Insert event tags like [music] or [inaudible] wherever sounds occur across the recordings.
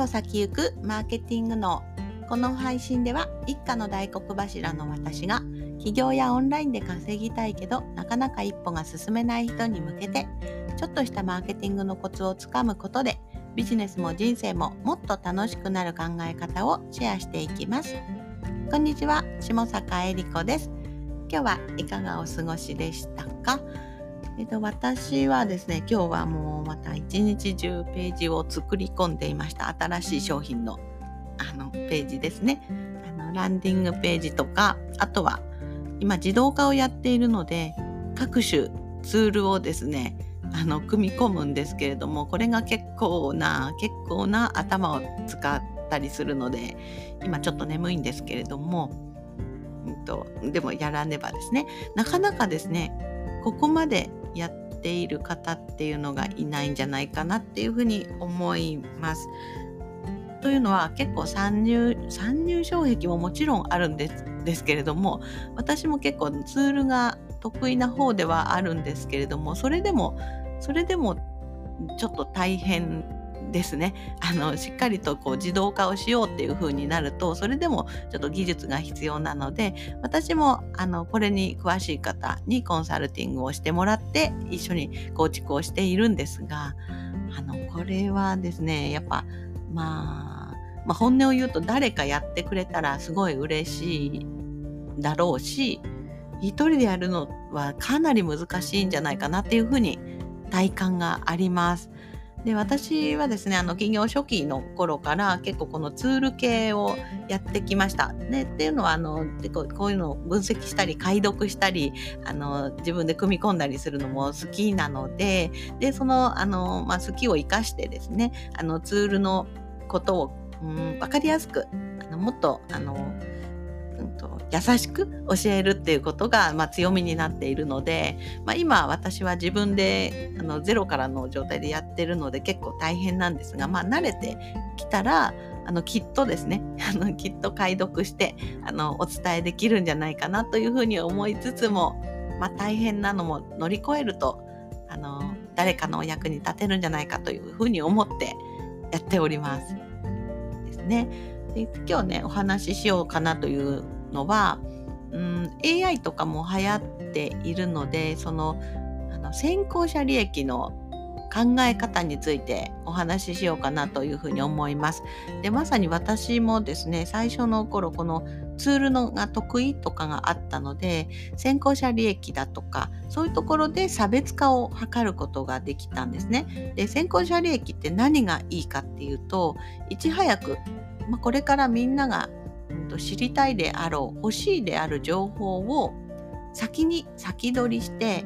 歩先行くマーケティングのこの配信では一家の大黒柱の私が起業やオンラインで稼ぎたいけどなかなか一歩が進めない人に向けてちょっとしたマーケティングのコツをつかむことでビジネスも人生ももっと楽しくなる考え方をシェアしていきます。こんにちは、下坂恵理子です。今日はいかがお過ごしでしたか？えっと、私はですね、今日はもうまた一日中ページを作り込んでいました。新しい商品のあのページですね。あのランディングページとか、あとは今自動化をやっているので、各種ツールをですね、あの組み込むんですけれども、これが結構な、結構な頭を使ったりするので、今ちょっと眠いんですけれども、うんと、でもやらねばですね、なかなかですね、ここまでやっている方っていうのがいないんじゃないかなっていうふうに思います。というのは結構参入参入障壁ももちろんあるんですですけれども私も結構ツールが得意な方ではあるんですけれどもそれでもそれでもちょっと大変ですねあのしっかりとこう自動化をしようっていう風になるとそれでもちょっと技術が必要なので私もあのこれに詳しい方にコンサルティングをしてもらって一緒に構築をしているんですがあのこれはですねやっぱまあ、まあ、本音を言うと誰かやってくれたらすごい嬉しいだろうし一人でやるのはかなり難しいんじゃないかなっていうふうに体感があります。で私はですねあの企業初期の頃から結構このツール系をやってきました。ね、っていうのはあのこういうのを分析したり解読したりあの自分で組み込んだりするのも好きなのででそのあの、まあ、好きを生かしてですねあのツールのことを、うん、分かりやすくあのもっとあのうんと、優しく教えるっていうことが、まあ、強みになっているので、まあ、今私は自分であのゼロからの状態でやってるので結構大変なんですが、まあ、慣れてきたらあのきっとですね [laughs] あのきっと解読してあのお伝えできるんじゃないかなというふうに思いつつも、まあ、大変なのも乗り越えるとあの誰かのお役に立てるんじゃないかというふうに思ってやっております。ですね。で今日ねお話ししようかなというのは、うん、AI とかも流行っているのでそのあの先行者利益の考え方についてお話ししようかなというふうに思います。でまさに私もですね最初の頃このツールのが得意とかがあったので先行者利益だとかそういうところで差別化を図ることができたんですね。で先行者利益って何がいいかっていうといち早くまあ、これからみんなが、と、知りたいであろう欲しいである情報を先に先取りして、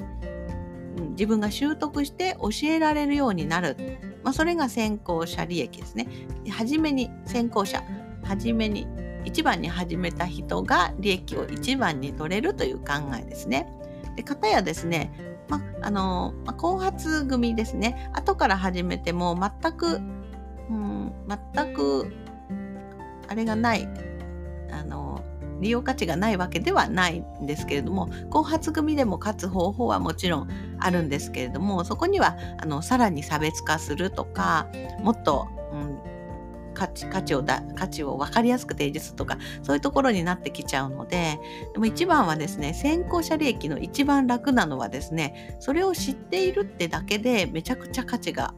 自分が習得して教えられるようになる、まあ、それが先行者利益ですね。初めに先行者初めに一番に始めた人が利益を一番に取れるという考えですね。で片やですね、まあのまあ、後発組ですね後から始めても全く、うん、全くあれがないあの利用価値がないわけではないんですけれども後発組でも勝つ方法はもちろんあるんですけれどもそこにはあのさらに差別化するとかもっと、うん、価値価値をだ価値を分かりやすく提示するとかそういうところになってきちゃうのででも一番はですね先行者利益の一番楽なのはですねそれを知っているってだけでめちゃくちゃ価値が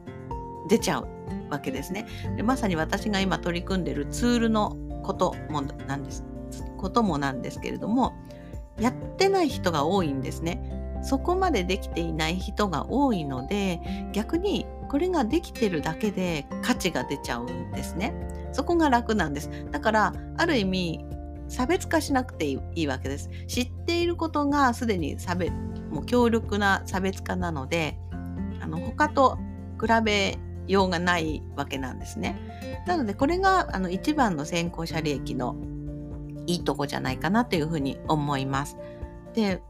出ちゃうわけですね。でまさに私が今取り組んでるツールのこともなんですこともなんですけれどもやってない人が多いんですね。そこまでできていない人が多いので逆にこれができてるだけで価値が出ちゃうんですね。そこが楽なんです。だからある意味差別化しなくていいわけです。知っていることがすでに差別もう強力な差別化なのであの他と比べようがないわけなんですね。なのでこれがあの一番の先行者利益のいいとこじゃないかなというふうに思います。で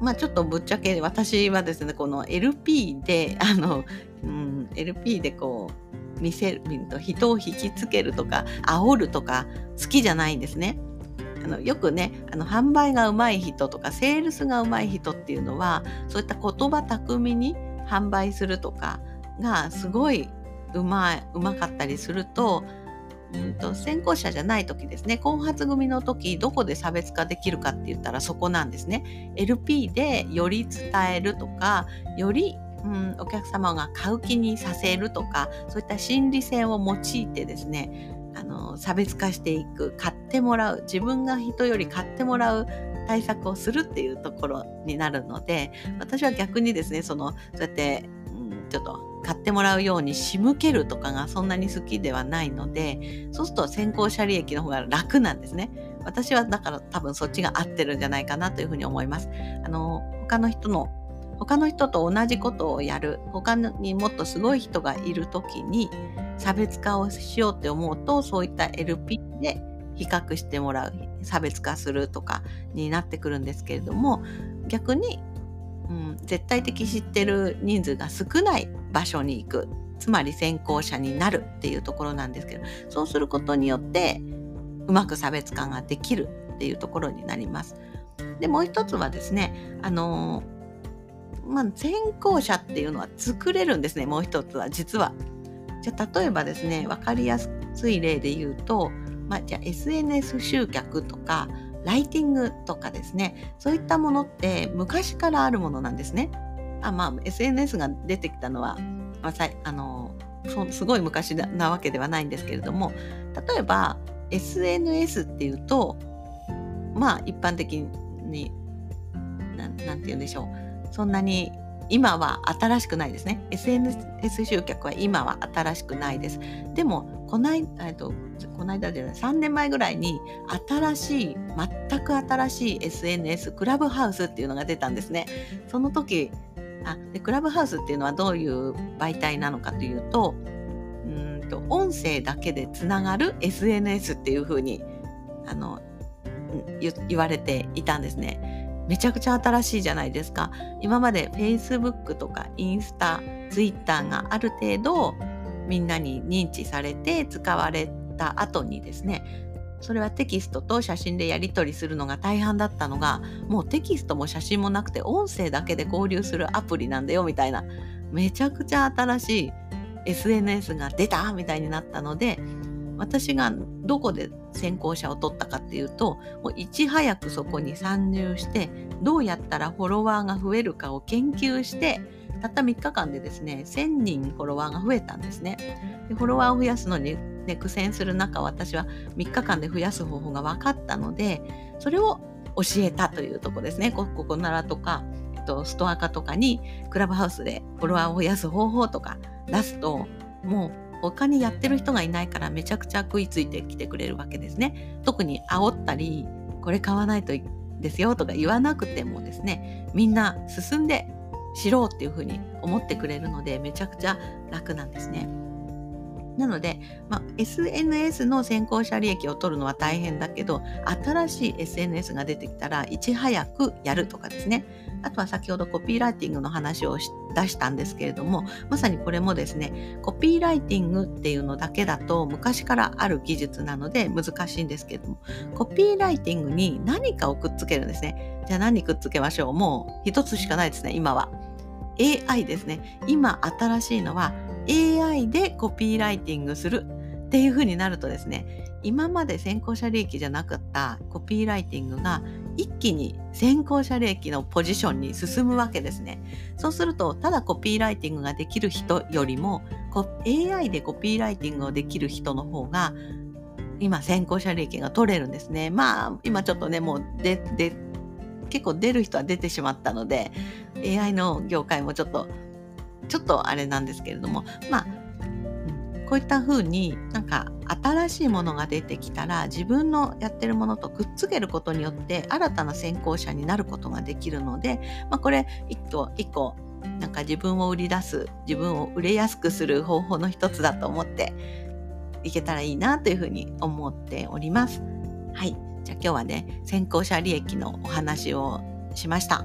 まあちょっとぶっちゃけ私はですねこの LP であの、うん、LP でこう見せると人を引きつけるとか煽るとか好きじゃないんですね。あのよくねあの販売がうまい人とかセールスがうまい人っていうのはそういった言葉巧みに販売するとかがすごいうまいうまかったりするとうん。と先行者じゃない時ですね後発組の時どこで差別化できるかって言ったらそこなんですね。LP でより伝えるとかよりうん、お客様が買う気にさせるとかそういった心理戦を用いてですねあの差別化していく買ってもらう自分が人より買ってもらう対策をするっていうところになるので私は逆にですねそのそうやって、うん、ちょっと買ってもらうように仕向けるとかがそんなに好きではないのでそうすると先行者利益の方が楽なんですね。私はだから多分そっちが合ってるんじゃないかなというふうに思います。あの他の人の他の人と同じことをやる他にもっとすごい人がいる時に差別化をしようって思うとそういった LP で比較してもらう差別化するとかになってくるんですけれども逆に、うん、絶対的知ってる人数が少ない場所に行くつまり先行者になるっていうところなんですけどそうすることによってうまく差別化ができるっていうところになります。でもう一つはですねあのまあ、先行者っていうのは作れるんですねもう一つは実は。じゃ例えばですね分かりやすい例で言うと、まあ、じゃあ SNS 集客とかライティングとかですねそういったものって昔からあるものなんですね。あまあ SNS が出てきたのは、まあ、さあのすごい昔なわけではないんですけれども例えば SNS っていうとまあ一般的に何て言うんでしょうそんなに今は新しくないですね。SNS 集客は今は新しくないです。でも、こないとこの間じゃない、3年前ぐらいに新しい、全く新しい SNS、クラブハウスっていうのが出たんですね。その時、あでクラブハウスっていうのはどういう媒体なのかというと、うんと音声だけでつながる SNS っていうふうにあの言われていたんですね。めちゃくちゃ新しいじゃないですか。今まで Facebook とかインスタ、Twitter がある程度みんなに認知されて使われた後にですね、それはテキストと写真でやり取りするのが大半だったのが、もうテキストも写真もなくて音声だけで交流するアプリなんだよみたいな、めちゃくちゃ新しい SNS が出たみたいになったので、私がどこで先行者を取ったかっていうともういち早くそこに参入してどうやったらフォロワーが増えるかを研究してたった3日間でですね1000人フォロワーが増えたんですね。でフォロワーを増やすのに、ね、苦戦する中私は3日間で増やす方法が分かったのでそれを教えたというところですね。ここならとか、ストア化とかにクラブハウスでフォロワーを増やす方法とか出すともう他にやってる人がいないからめちゃくちゃ食いついてきてくれるわけですね。特に煽ったり、これ買わないとですよとか言わなくてもですね、みんな進んで知ろうっていうふうに思ってくれるのでめちゃくちゃ楽なんですね。なので、まあ、SNS の先行者利益を取るのは大変だけど、新しい SNS が出てきたらいち早くやるとかですね。あとは先ほどコピーライティングの話を出したんですけれども、まさにこれもですね、コピーライティングっていうのだけだと昔からある技術なので難しいんですけれども、コピーライティングに何かをくっつけるんですね。じゃあ何くっつけましょう？もう一つしかないですね、今は。AI ですね。今新しいのは AI でコピーライティングするっていう風になるとですね、今まで先行者利益じゃなかったコピーライティングが一気に先行者利益のポジションに進むわけですね。そうすると、ただコピーライティングができる人よりも、AI でコピーライティングをできる人の方が、今先行者利益が取れるんですね。まあ、今ちょっとね、もうで、で、結構出る人は出てしまったので、AI の業界もちょっと、ちょっとあれなんですけれども、まあ、こういった風になんか新しいものが出てきたら自分のやってるものとくっつけることによって新たな先行者になることができるので、まあ、これ一個一個なんか自分を売り出す自分を売れやすくする方法の一つだと思っていけたらいいなというふうに思っております。はい。じゃあ今日はね、先行者利益のお話をしました。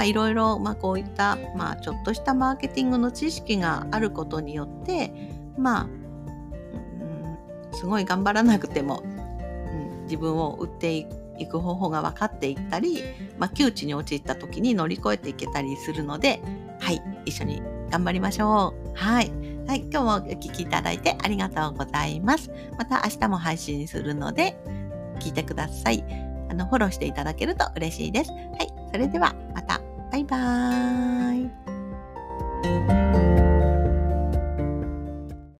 ま、いろいろ、ま、こういった、まあ、ちょっとしたマーケティングの知識があることによってまあ、うん、すごい頑張らなくても、うん、自分を売っていく方法が分かっていったり、まあ、窮地に陥った時に乗り越えていけたりするので、はい、一緒に頑張りましょう。はい。はい、今日もお聞きいただいてありがとうございます。また明日も配信するので、聞いてください。あの、フォローしていただけると嬉しいです。はい、それではまた。バイバーイ。